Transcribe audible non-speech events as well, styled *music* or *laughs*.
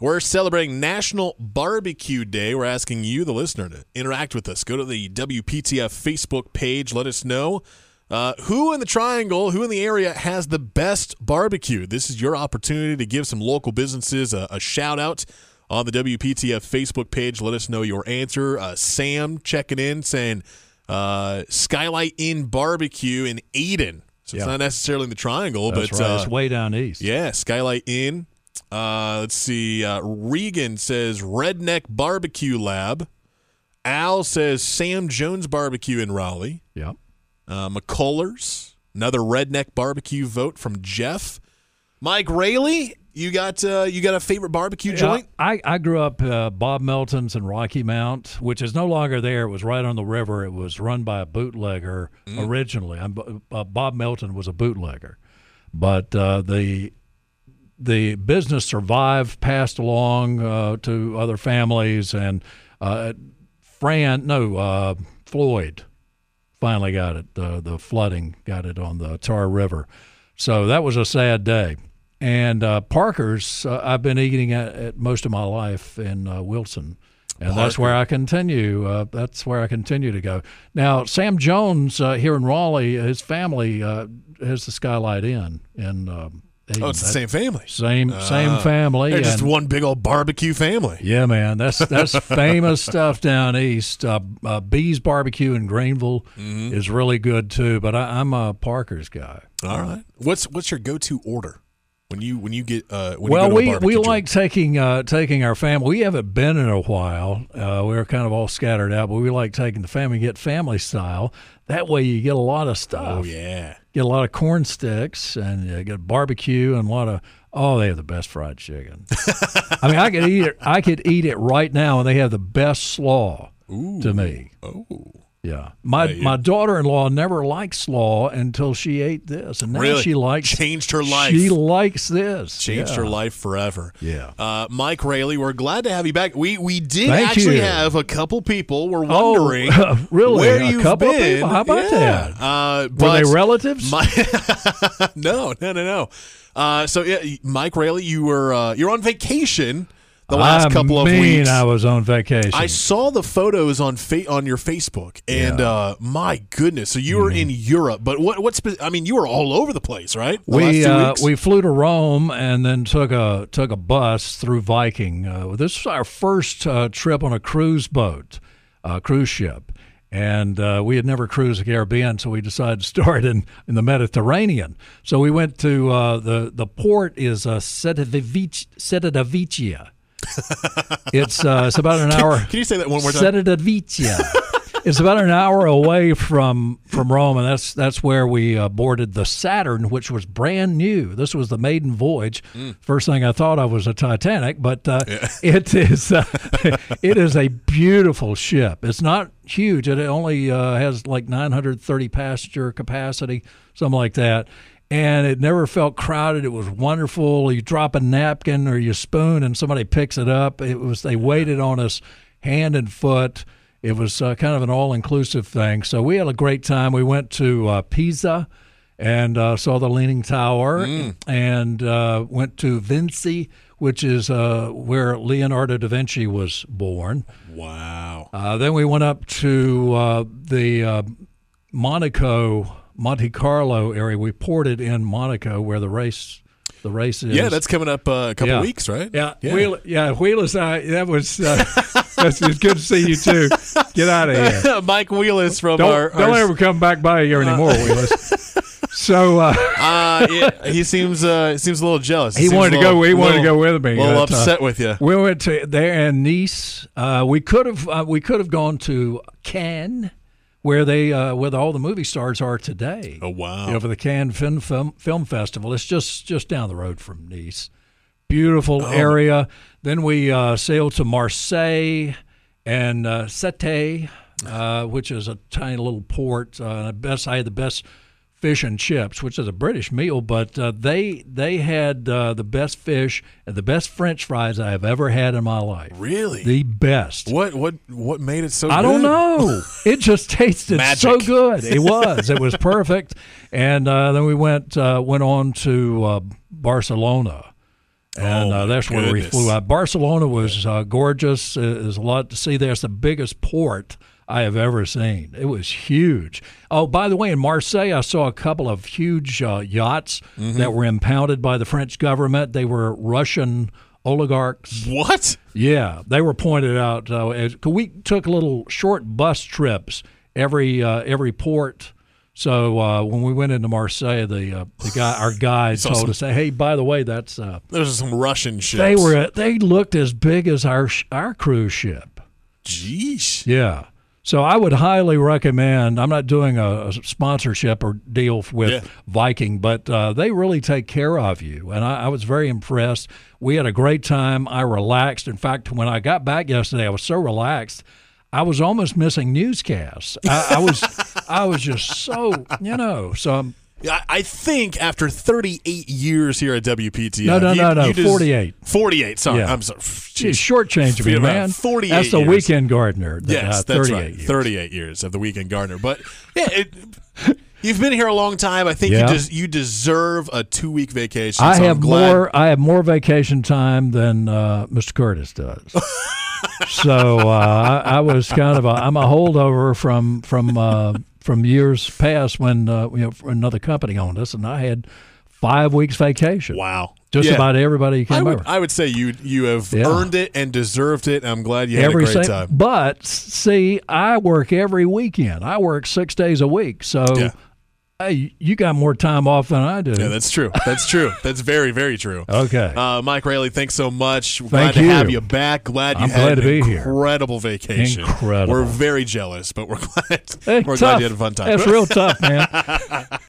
We're celebrating National Barbecue Day. We're asking you, the listener, to interact with us. Go to the WPTF Facebook page. Let us know uh, who in the triangle, who in the area has the best barbecue. This is your opportunity to give some local businesses a, a shout out on the WPTF Facebook page. Let us know your answer. Uh, Sam checking in saying uh, Skylight Inn Barbecue in Ayden. So it's not necessarily in the triangle, That's but right. uh, it's way down east. yeah, Skylight Inn. Uh, let's see. Uh, Regan says Redneck Barbecue Lab. Al says Sam Jones Barbecue in Raleigh. Yep. Uh, McCullers, another Redneck Barbecue vote from Jeff. Mike Raley, you got uh, you got a favorite barbecue joint? I, I grew up uh, Bob Melton's in Rocky Mount, which is no longer there. It was right on the river. It was run by a bootlegger Mm. originally. I'm, uh, Bob Melton was a bootlegger, but uh, the the business survived, passed along uh, to other families, and uh, Fran, no, uh, Floyd finally got it. Uh, the flooding got it on the Tar River, so that was a sad day. And uh, Parker's, uh, I've been eating at, at most of my life in uh, Wilson, and that's where I continue. Uh, that's where I continue to go. Now, Sam Jones uh, here in Raleigh, his family uh, has the Skylight Inn in. Um, Oh, it's the same family. same same family. They're just one big old barbecue family. yeah, man, that's *laughs* that's famous stuff down east. Uh, uh, B's Barbecue in Greenville Mm-hmm. is really good too. But I, I'm a Parker's guy. All right. What's what's your go to order when you when you get uh when well, you go to we we like taking uh, taking our family. We haven't been in a while. Uh, we are kind of all scattered out, but we like taking the family, get family style. That way, you get a lot of stuff. Oh yeah. Get a lot of corn sticks and you get barbecue and a lot of. Oh, they have the best fried chicken. *laughs* I mean, I could eat it. I could eat it right now, and they have the best slaw to me. Oh. Yeah, my you- my daughter-in-law never liked slaw until she ate this, and now Really? she likes Changed her life. She likes this. Changed yeah. her life forever. Yeah. Uh, Mike Raley, we're glad to have you back. We we did Thank actually you. have a couple people were Oh, wondering *laughs* really? where A you've couple of been. people? How about yeah. that? Uh, Were they relatives? My, *laughs* no, no, no, no. Uh, so yeah, Mike Raley, you were uh, you're on vacation the last I couple of mean weeks. I was on vacation. I saw the photos on fa- on your Facebook, and Yeah. uh, my goodness, so you were in Europe, but what what's I mean, you were all over the place, right? The last we uh, we flew to Rome and then took a took a bus through Viking. Uh, this was our first uh, trip on a cruise boat, uh, cruise ship, and uh, we had never cruised the Caribbean, so we decided to *laughs* start in, in the Mediterranean. So we went to uh, the the port is uh, Cetavecchia. It's uh, it's about an hour. Can you say that one more time? *laughs* It's about an hour away from from Rome, and that's that's where we uh, boarded the Saturn, which was brand new. This was the maiden voyage. Mm. First thing I thought of was a Titanic, but uh, *laughs* it is uh, *laughs* it is a beautiful ship. It's not huge. It only uh, has like 930 passenger capacity, something like that. And it never felt crowded. It was wonderful. You drop a napkin or you spoon, and somebody picks it up. It was they waited on us hand and foot. It was uh, kind of an all-inclusive thing. So we had a great time. We went to uh, Pisa and uh, saw the Leaning Tower, and uh, went to Vinci, which is uh, where Leonardo da Vinci was born. wow. Uh, then we went up to uh, the uh, Monaco, Monte Carlo area. We ported in Monaco, where the race the race is. Yeah, that's coming up uh, a couple Yeah. weeks, right? Yeah, Yeah. Wheel, yeah, Wheelis. Uh, that was uh, *laughs* that's it's good to see you too. Get out of here. *laughs* Mike Wheelis from Don't, our, don't our ever come back by here anymore, *laughs* Wheelis. So uh, uh, yeah, he seems uh, seems a little jealous. he seems wanted to go. little- He wanted to go with me. A little uh, upset with you. We went to there in Nice. Uh, we could have uh, we could have gone to Cannes, where they uh, where all the movie stars are today. Oh wow. You know, for the Cannes Film, Film Film Festival. It's just just down the road from Nice. Beautiful Oh. area. Then we uh, sailed to Marseille and uh, Sète, uh, which is a tiny little port. Uh, best I had the best fish and chips, which is a British meal, but uh, they they had uh, the best fish and the best French fries I have ever had in my life. really? The best. what what what made it so? I good? don't know. *laughs* It just tasted so good. *laughs* It was. It was perfect. And uh, then we went uh, went on to uh, Barcelona, and Oh, uh, that's where we flew out. Barcelona was uh, gorgeous. There's a lot to see there. It's the biggest port I have ever seen. It was huge. Oh, by the way, in Marseille, I saw a couple of huge uh, yachts Mm-hmm. that were impounded by the French government. They were Russian oligarchs. What? Yeah, they were pointed out. Uh, as, we took little short bus trips every uh, every port. So uh, when we went into Marseille, the uh, the guy, our *sighs* guide, told some- us, "Hey, by the way, that's uh, Those are some Russian ships. they were they looked as big as our our cruise ship." Jeez. Yeah. So I would highly recommend. I'm not doing a, a sponsorship or deal with Yeah. Viking, but uh, they really take care of you, and I, I was very impressed. We had a great time. I relaxed. In fact, when I got back yesterday, I was so relaxed. I was almost missing newscasts. I, I was, *laughs* I was just so, you know. So I'm, I I think after 38 years here at WPTF. No, no, you- no, no, you 48. 48. Sorry. Yeah. I'm sorry. geez, Jeez. shortchanging me, man. 48 That's the years. weekend gardener. the, Yes, uh, that's 38 right. years. 38 years of the weekend gardener. But yeah, it, you've been here a long time. I think Yeah. you des- you deserve a two week vacation. I so have more. I have more vacation time than uh, Mr. Curtis does. *laughs* so uh, I, I was kind of a. I'm a holdover from from uh, from years past when uh, you know another company owned us, and I had five weeks vacation. Wow. Just Yeah. about everybody I came would, over. I would say you you have Yeah. earned it and deserved it. I'm glad you had every a great sing- time. But see, I work every weekend. I work six days a week. So Yeah. Hey, you got more time off than I do. Yeah, that's true. That's true. *laughs* That's very, very true. okay. Uh, Mike Raley, thanks so much. Thank Glad Thank to have you back. Glad you I'm had glad an be here. incredible vacation. Incredible. We're very jealous, but we're *laughs* glad. Hey, we're tough. glad you had a fun time. That's real tough, man. *laughs*